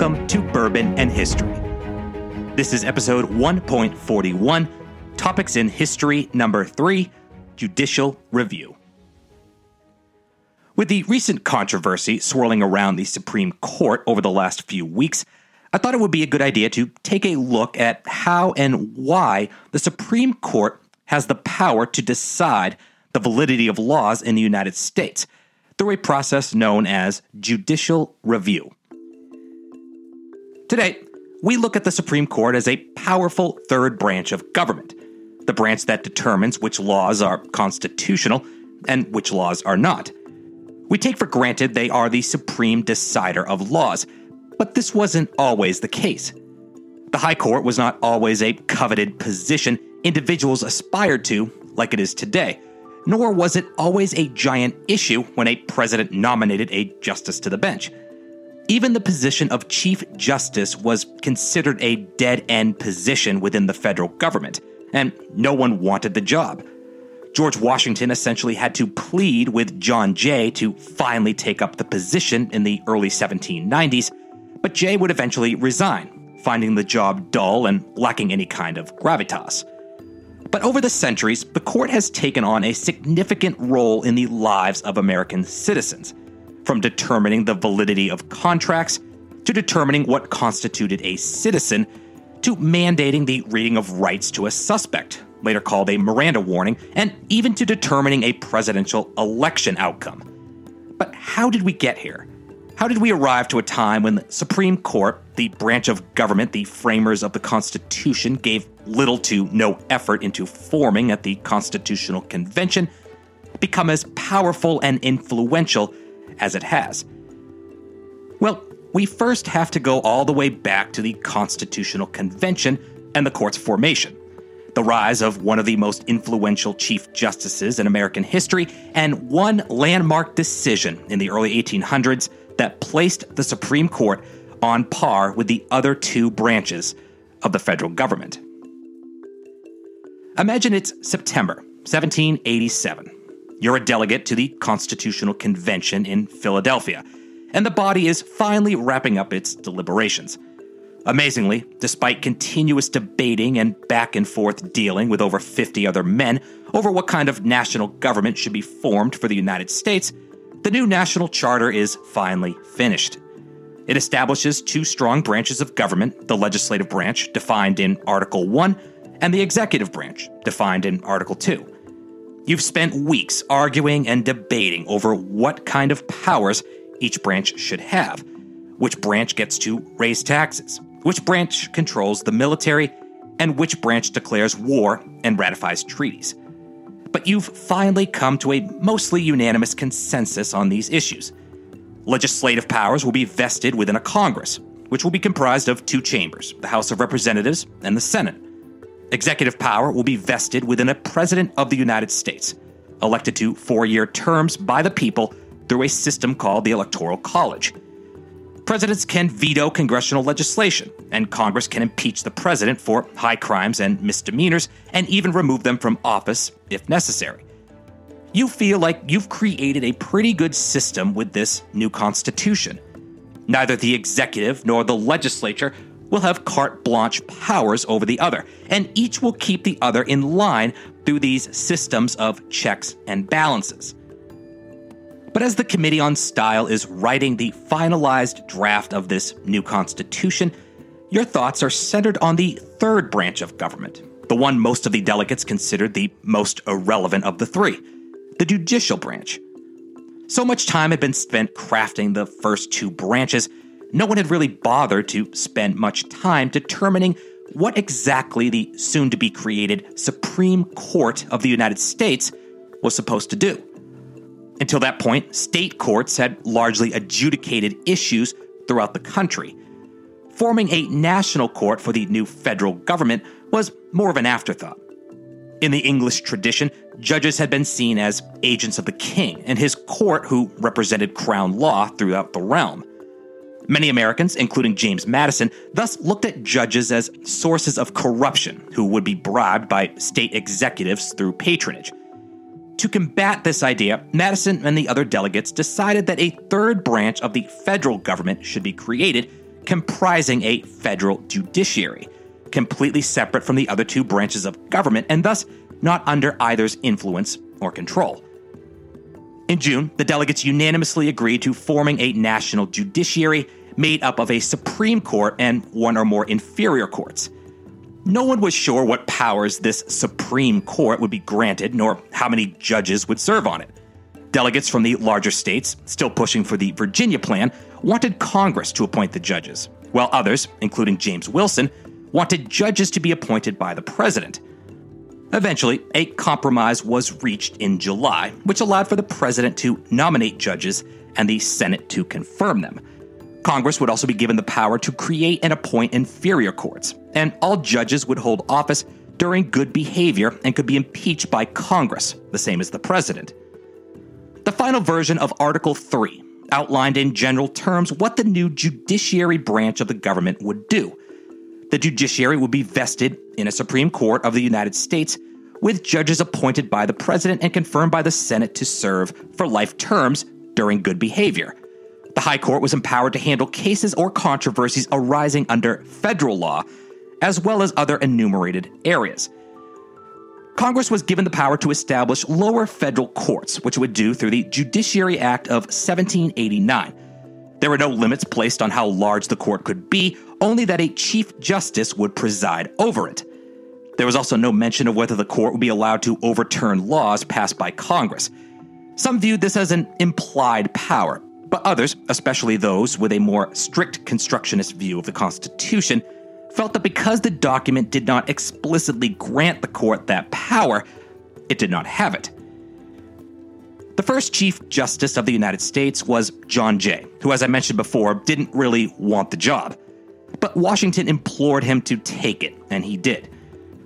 welcome to Bourbon and History. This is episode 1.41, Topics in History number 3, Judicial Review. With the recent controversy swirling around the Supreme Court over the last few weeks, I thought it would be a good idea to take a look at how and why the Supreme Court has the power to decide the validity of laws in the United States through a process known as judicial review. Today, we look at the Supreme Court as a powerful third branch of government, the branch that determines which laws are constitutional and which laws are not. We take for granted they are the supreme decider of laws, but this wasn't always the case. The High Court was not always a coveted position individuals aspired to, like it is today, nor was it always a giant issue when a president nominated a justice to the bench. Even the position of Chief Justice was considered a dead end position within the federal government, and no one wanted the job. George Washington essentially had to plead with John Jay to finally take up the position in the early 1790s, but Jay would eventually resign, finding the job dull and lacking any kind of gravitas. But over the centuries, the court has taken on a significant role in the lives of American citizens from determining the validity of contracts to determining what constituted a citizen to mandating the reading of rights to a suspect, later called a Miranda warning, and even to determining a presidential election outcome. But how did we get here? How did we arrive to a time when the Supreme Court, the branch of government the framers of the Constitution gave little to no effort into forming at the Constitutional Convention, become as powerful and influential as it has? Well, we first have to go all the way back to the Constitutional Convention and the court's formation. The rise of one of the most influential Chief Justices in American history, and one landmark decision in the early 1800s that placed the Supreme Court on par with the other two branches of the federal government. Imagine it's September 1787. You're a delegate to the Constitutional Convention in Philadelphia, and the body is finally wrapping up its deliberations. Amazingly, despite continuous debating and back and forth dealing with over 50 other men over what kind of national government should be formed for the United States, the new national charter is finally finished. It establishes two strong branches of government the legislative branch, defined in Article 1, and the executive branch, defined in Article 2. You've spent weeks arguing and debating over what kind of powers each branch should have, which branch gets to raise taxes, which branch controls the military, and which branch declares war and ratifies treaties. But you've finally come to a mostly unanimous consensus on these issues. Legislative powers will be vested within a Congress, which will be comprised of two chambers the House of Representatives and the Senate. Executive power will be vested within a President of the United States, elected to four year terms by the people through a system called the Electoral College. Presidents can veto congressional legislation, and Congress can impeach the president for high crimes and misdemeanors, and even remove them from office if necessary. You feel like you've created a pretty good system with this new Constitution. Neither the executive nor the legislature will have carte blanche powers over the other, and each will keep the other in line through these systems of checks and balances. But as the Committee on Style is writing the finalized draft of this new Constitution, your thoughts are centered on the third branch of government, the one most of the delegates considered the most irrelevant of the three the judicial branch. So much time had been spent crafting the first two branches no one had really bothered to spend much time determining what exactly the soon to be created Supreme Court of the United States was supposed to do. Until that point, state courts had largely adjudicated issues throughout the country. Forming a national court for the new federal government was more of an afterthought. In the English tradition, judges had been seen as agents of the king and his court who represented crown law throughout the realm. Many Americans, including James Madison, thus looked at judges as sources of corruption who would be bribed by state executives through patronage. To combat this idea, Madison and the other delegates decided that a third branch of the federal government should be created comprising a federal judiciary, completely separate from the other two branches of government and thus not under either's influence or control. In June, the delegates unanimously agreed to forming a national judiciary made up of a Supreme Court and one or more inferior courts. No one was sure what powers this Supreme Court would be granted, nor how many judges would serve on it. Delegates from the larger states, still pushing for the Virginia plan, wanted Congress to appoint the judges, while others, including James Wilson, wanted judges to be appointed by the president. Eventually, a compromise was reached in July, which allowed for the president to nominate judges and the Senate to confirm them. Congress would also be given the power to create and appoint inferior courts, and all judges would hold office during good behavior and could be impeached by Congress, the same as the president. The final version of Article 3 outlined in general terms what the new judiciary branch of the government would do. The judiciary would be vested in a Supreme Court of the United States with judges appointed by the president and confirmed by the Senate to serve for life terms during good behavior. The High Court was empowered to handle cases or controversies arising under federal law, as well as other enumerated areas. Congress was given the power to establish lower federal courts, which it would do through the Judiciary Act of 1789. There were no limits placed on how large the court could be, only that a Chief Justice would preside over it. There was also no mention of whether the court would be allowed to overturn laws passed by Congress. Some viewed this as an implied power, but others, especially those with a more strict constructionist view of the Constitution, felt that because the document did not explicitly grant the court that power, it did not have it. The first Chief Justice of the United States was John Jay, who, as I mentioned before, didn't really want the job. But Washington implored him to take it, and he did.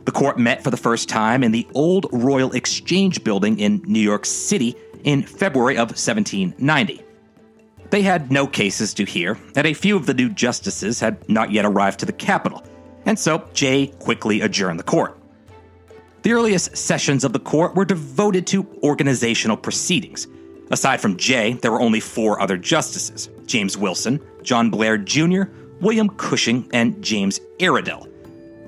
The court met for the first time in the old Royal Exchange building in New York City in February of 1790. They had no cases to hear, and a few of the new justices had not yet arrived to the capital, and so Jay quickly adjourned the court. The earliest sessions of the court were devoted to organizational proceedings. Aside from Jay, there were only four other justices James Wilson, John Blair Jr., William Cushing, and James Iredell.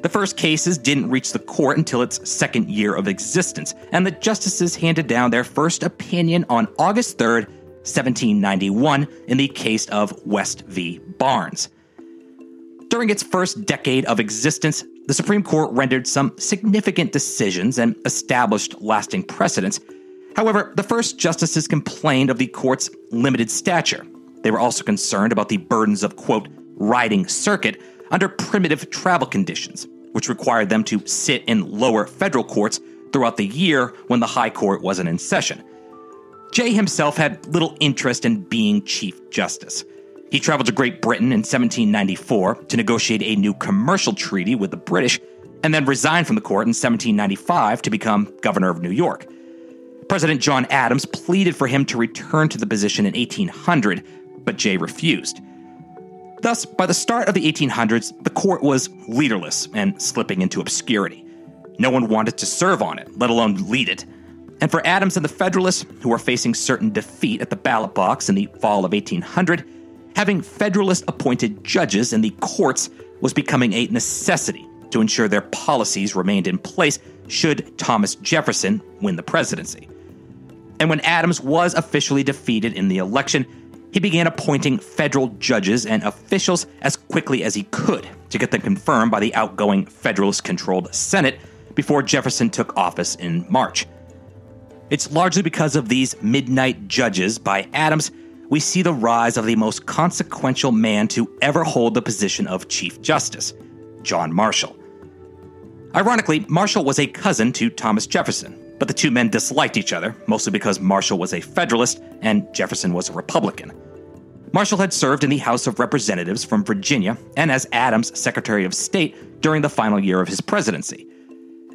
The first cases didn't reach the court until its second year of existence, and the justices handed down their first opinion on August 3rd, 1791 in the case of West v. Barnes. During its first decade of existence, the Supreme Court rendered some significant decisions and established lasting precedents. However, the first justices complained of the court's limited stature. They were also concerned about the burdens of, quote, riding circuit under primitive travel conditions, which required them to sit in lower federal courts throughout the year when the High Court wasn't in session. Jay himself had little interest in being Chief Justice. He traveled to Great Britain in 1794 to negotiate a new commercial treaty with the British, and then resigned from the court in 1795 to become governor of New York. President John Adams pleaded for him to return to the position in 1800, but Jay refused. Thus, by the start of the 1800s, the court was leaderless and slipping into obscurity. No one wanted to serve on it, let alone lead it. And for Adams and the Federalists, who were facing certain defeat at the ballot box in the fall of 1800, having Federalist appointed judges in the courts was becoming a necessity to ensure their policies remained in place should Thomas Jefferson win the presidency. And when Adams was officially defeated in the election, he began appointing federal judges and officials as quickly as he could to get them confirmed by the outgoing Federalist controlled Senate before Jefferson took office in March. It's largely because of these midnight judges by Adams we see the rise of the most consequential man to ever hold the position of Chief Justice, John Marshall. Ironically, Marshall was a cousin to Thomas Jefferson, but the two men disliked each other, mostly because Marshall was a Federalist and Jefferson was a Republican. Marshall had served in the House of Representatives from Virginia and as Adams' Secretary of State during the final year of his presidency.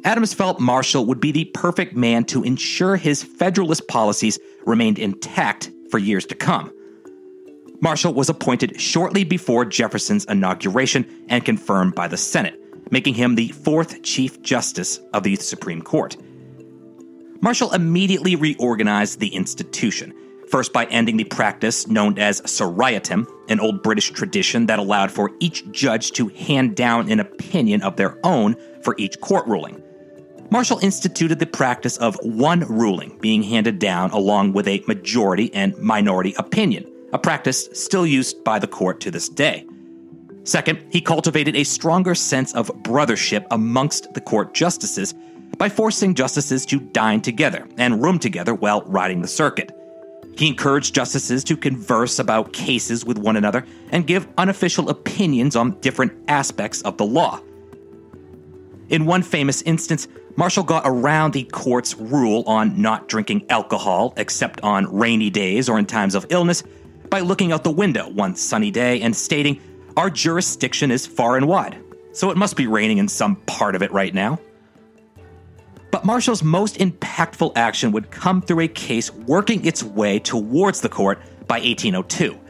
Adams felt Marshall would be the perfect man to ensure his Federalist policies remained intact for years to come. Marshall was appointed shortly before Jefferson's inauguration and confirmed by the Senate, making him the fourth Chief Justice of the Supreme Court. Marshall immediately reorganized the institution, First, by ending the practice known as seriatim, an old British tradition that allowed for each judge to hand down an opinion of their own for each court ruling. Marshall instituted the practice of one ruling being handed down along with a majority and minority opinion, a practice still used by the court to this day. Second, he cultivated a stronger sense of brothership amongst the court justices by forcing justices to dine together and room together while riding the circuit. He encouraged justices to converse about cases with one another and give unofficial opinions on different aspects of the law. In one famous instance, Marshall got around the court's rule on not drinking alcohol except on rainy days or in times of illness by looking out the window one sunny day and stating, Our jurisdiction is far and wide, so it must be raining in some part of it right now. But Marshall's most impactful action would come through a case working its way towards the court by 1802.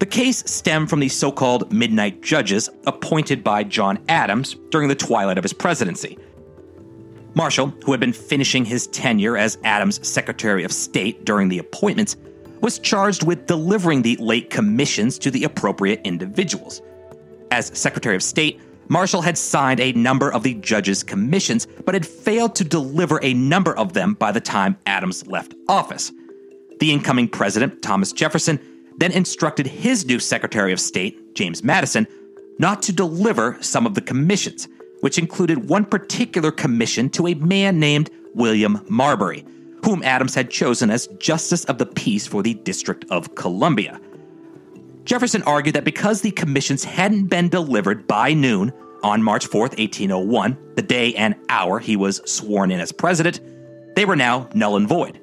The case stemmed from the so called Midnight Judges appointed by John Adams during the twilight of his presidency. Marshall, who had been finishing his tenure as Adams' Secretary of State during the appointments, was charged with delivering the late commissions to the appropriate individuals. As Secretary of State, Marshall had signed a number of the judges' commissions, but had failed to deliver a number of them by the time Adams left office. The incoming president, Thomas Jefferson, then instructed his new Secretary of State, James Madison, not to deliver some of the commissions, which included one particular commission to a man named William Marbury, whom Adams had chosen as Justice of the Peace for the District of Columbia. Jefferson argued that because the commissions hadn't been delivered by noon on March 4, 1801, the day and hour he was sworn in as president, they were now null and void.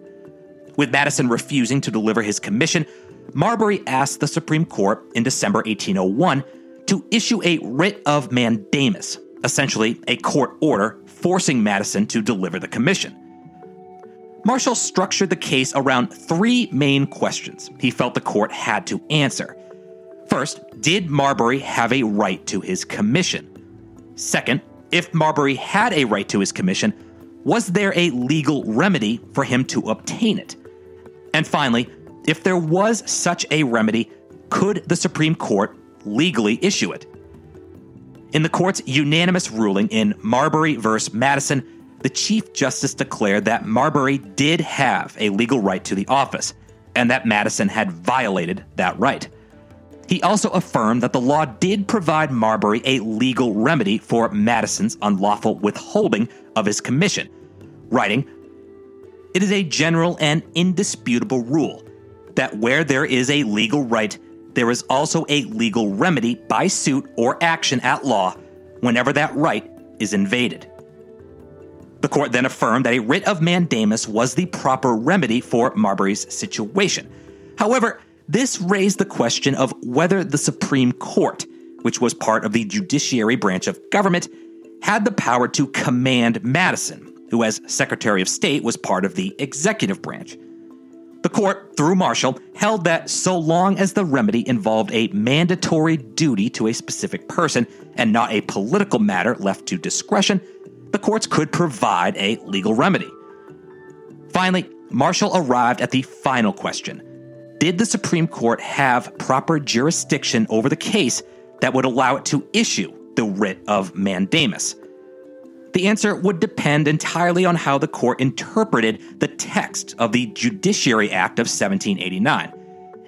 With Madison refusing to deliver his commission, Marbury asked the Supreme Court in December 1801 to issue a writ of mandamus, essentially a court order forcing Madison to deliver the commission. Marshall structured the case around three main questions he felt the court had to answer. First, did Marbury have a right to his commission? Second, if Marbury had a right to his commission, was there a legal remedy for him to obtain it? And finally, if there was such a remedy, could the Supreme Court legally issue it? In the court's unanimous ruling in Marbury v. Madison, the Chief Justice declared that Marbury did have a legal right to the office, and that Madison had violated that right. He also affirmed that the law did provide Marbury a legal remedy for Madison's unlawful withholding of his commission, writing, It is a general and indisputable rule that where there is a legal right, there is also a legal remedy by suit or action at law whenever that right is invaded. The court then affirmed that a writ of mandamus was the proper remedy for Marbury's situation. However, this raised the question of whether the Supreme Court, which was part of the judiciary branch of government, had the power to command Madison, who, as Secretary of State, was part of the executive branch. The court, through Marshall, held that so long as the remedy involved a mandatory duty to a specific person and not a political matter left to discretion, the courts could provide a legal remedy. Finally, Marshall arrived at the final question did the Supreme Court have proper jurisdiction over the case that would allow it to issue the writ of mandamus? The answer would depend entirely on how the court interpreted the text of the Judiciary Act of 1789.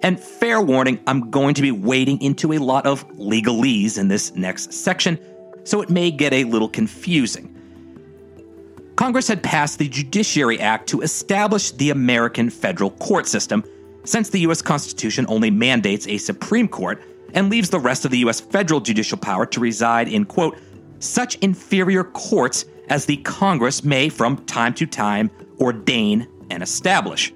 And fair warning, I'm going to be wading into a lot of legalese in this next section, so it may get a little confusing. Congress had passed the Judiciary Act to establish the American federal court system since the U.S. Constitution only mandates a Supreme Court and leaves the rest of the U.S. federal judicial power to reside in, quote, such inferior courts as the Congress may from time to time ordain and establish.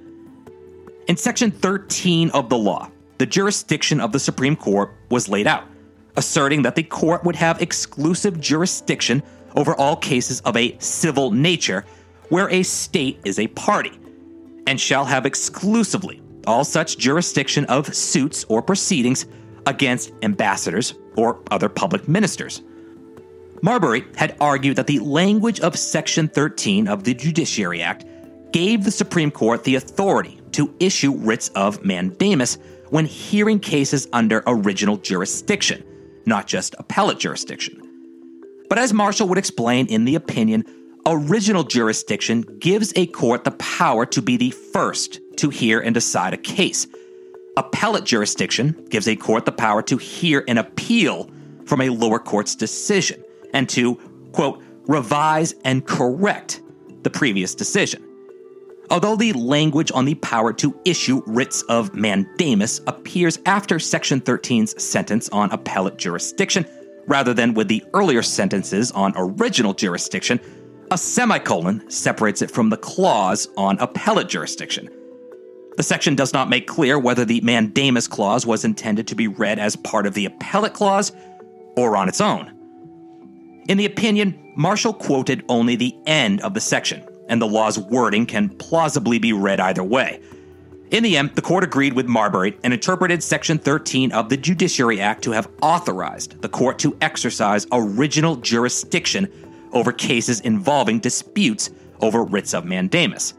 In Section 13 of the law, the jurisdiction of the Supreme Court was laid out, asserting that the court would have exclusive jurisdiction over all cases of a civil nature where a state is a party, and shall have exclusively all such jurisdiction of suits or proceedings against ambassadors or other public ministers. Marbury had argued that the language of Section 13 of the Judiciary Act gave the Supreme Court the authority to issue writs of mandamus when hearing cases under original jurisdiction, not just appellate jurisdiction. But as Marshall would explain in the opinion, original jurisdiction gives a court the power to be the first to hear and decide a case. Appellate jurisdiction gives a court the power to hear an appeal from a lower court's decision and to, quote, revise and correct the previous decision. Although the language on the power to issue writs of mandamus appears after Section 13's sentence on appellate jurisdiction, rather than with the earlier sentences on original jurisdiction, a semicolon separates it from the clause on appellate jurisdiction. The section does not make clear whether the mandamus clause was intended to be read as part of the appellate clause or on its own. In the opinion, Marshall quoted only the end of the section, and the law's wording can plausibly be read either way. In the end, the court agreed with Marbury and interpreted Section 13 of the Judiciary Act to have authorized the court to exercise original jurisdiction over cases involving disputes over writs of mandamus.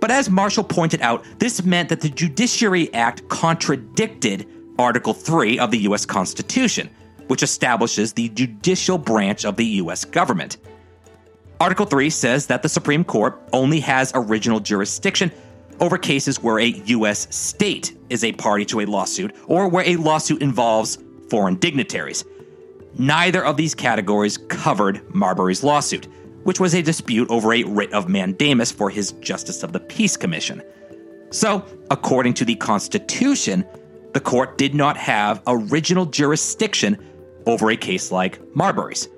But as Marshall pointed out, this meant that the Judiciary Act contradicted Article 3 of the U.S. Constitution, which establishes the judicial branch of the U.S. government. Article 3 says that the Supreme Court only has original jurisdiction over cases where a U.S. state is a party to a lawsuit or where a lawsuit involves foreign dignitaries. Neither of these categories covered Marbury's lawsuit, which was a dispute over a writ of mandamus for his Justice of the Peace Commission. So, according to the Constitution, the court did not have original jurisdiction over a case like Marbury's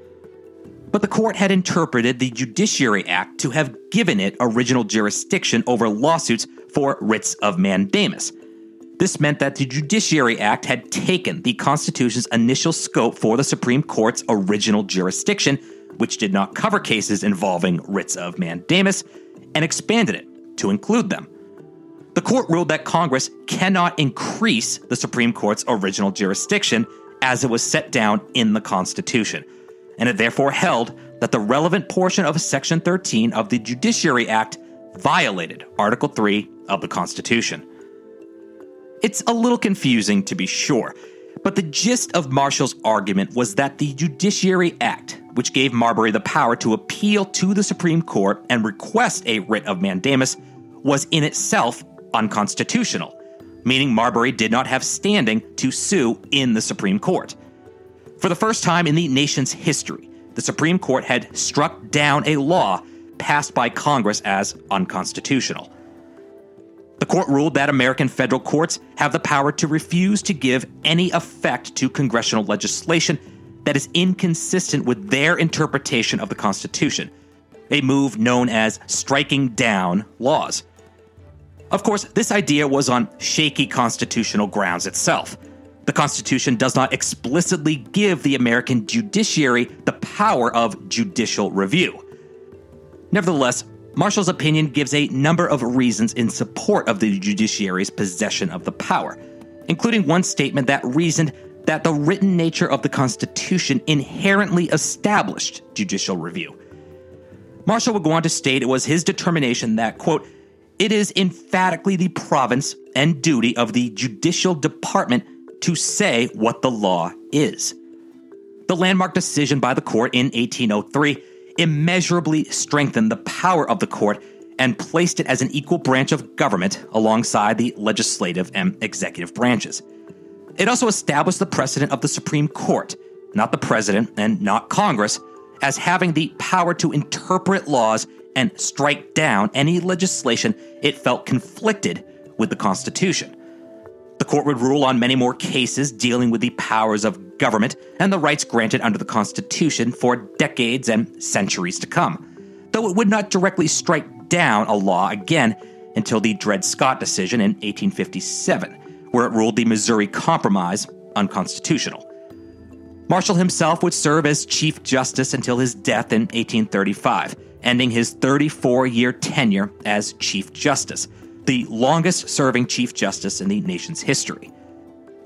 but the court had interpreted the Judiciary Act to have given it original jurisdiction over lawsuits for writs of mandamus. This meant that the Judiciary Act had taken the Constitution's initial scope for the Supreme Court's original jurisdiction, which did not cover cases involving writs of mandamus, and expanded it to include them. The court ruled that Congress cannot increase the Supreme Court's original jurisdiction as it was set down in the Constitution and it therefore held that the relevant portion of Section 13 of the Judiciary Act violated Article 3 of the Constitution. It's a little confusing to be sure, but the gist of Marshall's argument was that the Judiciary Act, which gave Marbury the power to appeal to the Supreme Court and request a writ of mandamus, was in itself unconstitutional, meaning Marbury did not have standing to sue in the Supreme Court. For the first time in the nation's history, the Supreme Court had struck down a law passed by Congress as unconstitutional. The court ruled that American federal courts have the power to refuse to give any effect to congressional legislation that is inconsistent with their interpretation of the Constitution, a move known as striking down laws. Of course, this idea was on shaky constitutional grounds itself. The Constitution does not explicitly give the American judiciary the power of judicial review. Nevertheless, Marshall's opinion gives a number of reasons in support of the judiciary's possession of the power, including one statement that reasoned that the written nature of the Constitution inherently established judicial review. Marshall would go on to state it was his determination that, quote, it is emphatically the province and duty of the judicial department to say what the law is. The landmark decision by the court in 1803 immeasurably strengthened the power of the court and placed it as an equal branch of government alongside the legislative and executive branches. It also established the precedent of the Supreme Court, not the president and not Congress, as having the power to interpret laws and strike down any legislation it felt conflicted with the Constitution. The court would rule on many more cases dealing with the powers of government and the rights granted under the Constitution for decades and centuries to come, though it would not directly strike down a law again until the Dred Scott decision in 1857, where it ruled the Missouri Compromise unconstitutional. Marshall himself would serve as Chief Justice until his death in 1835, ending his 34 year tenure as Chief Justice the longest serving Chief Justice in the nation's history.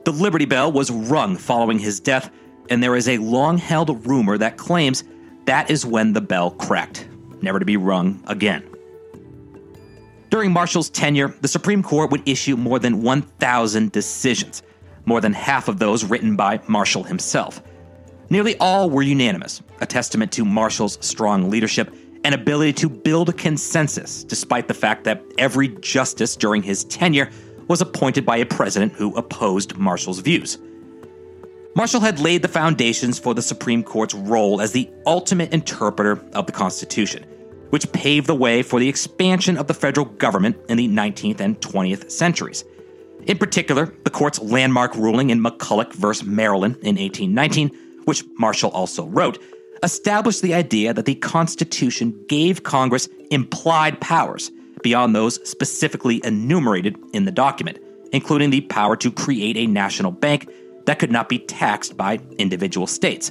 The Liberty Bell was rung following his death, and there is a long held rumor that claims that is when the bell cracked, never to be rung again. During Marshall's tenure, the Supreme Court would issue more than 1,000 decisions, more than half of those written by Marshall himself. Nearly all were unanimous, a testament to Marshall's strong leadership and ability to build consensus, despite the fact that every justice during his tenure was appointed by a president who opposed Marshall's views. Marshall had laid the foundations for the Supreme Court's role as the ultimate interpreter of the Constitution, which paved the way for the expansion of the federal government in the 19th and 20th centuries. In particular, the court's landmark ruling in McCulloch v. Maryland in 1819, which Marshall also wrote, established the idea that the Constitution gave Congress implied powers beyond those specifically enumerated in the document, including the power to create a national bank that could not be taxed by individual states.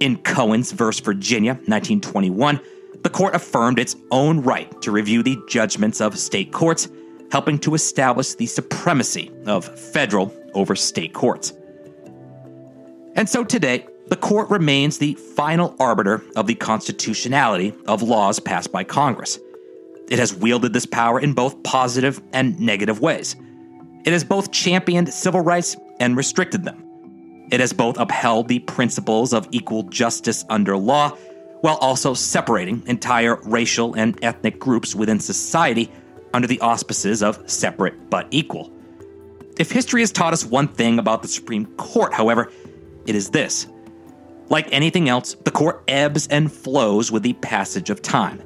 In Cohens v. Virginia, 1921, the court affirmed its own right to review the judgments of state courts, helping to establish the supremacy of federal over state courts. And so today, the court remains the final arbiter of the constitutionality of laws passed by Congress. It has wielded this power in both positive and negative ways. It has both championed civil rights and restricted them. It has both upheld the principles of equal justice under law while also separating entire racial and ethnic groups within society under the auspices of separate but equal. If history has taught us one thing about the Supreme Court, however, it is this. Like anything else, the court ebbs and flows with the passage of time.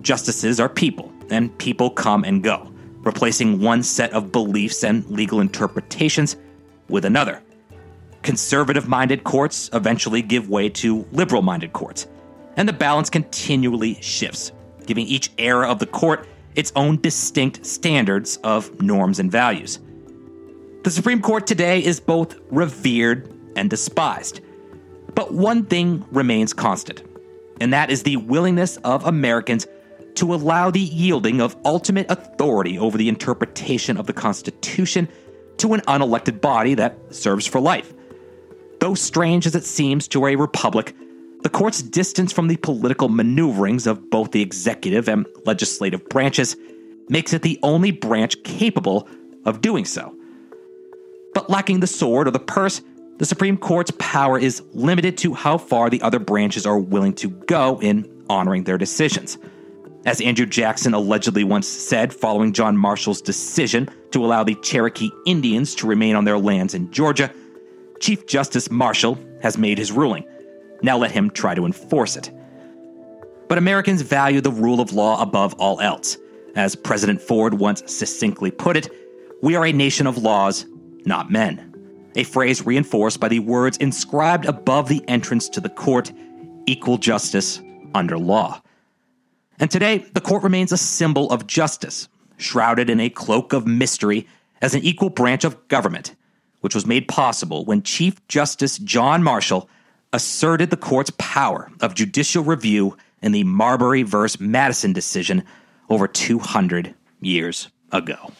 Justices are people, and people come and go, replacing one set of beliefs and legal interpretations with another. Conservative minded courts eventually give way to liberal minded courts, and the balance continually shifts, giving each era of the court its own distinct standards of norms and values. The Supreme Court today is both revered and despised. But one thing remains constant, and that is the willingness of Americans to allow the yielding of ultimate authority over the interpretation of the Constitution to an unelected body that serves for life. Though strange as it seems to a republic, the court's distance from the political maneuverings of both the executive and legislative branches makes it the only branch capable of doing so. But lacking the sword or the purse, the Supreme Court's power is limited to how far the other branches are willing to go in honoring their decisions. As Andrew Jackson allegedly once said following John Marshall's decision to allow the Cherokee Indians to remain on their lands in Georgia, Chief Justice Marshall has made his ruling. Now let him try to enforce it. But Americans value the rule of law above all else. As President Ford once succinctly put it, we are a nation of laws, not men. A phrase reinforced by the words inscribed above the entrance to the court equal justice under law. And today, the court remains a symbol of justice, shrouded in a cloak of mystery as an equal branch of government, which was made possible when Chief Justice John Marshall asserted the court's power of judicial review in the Marbury v. Madison decision over 200 years ago.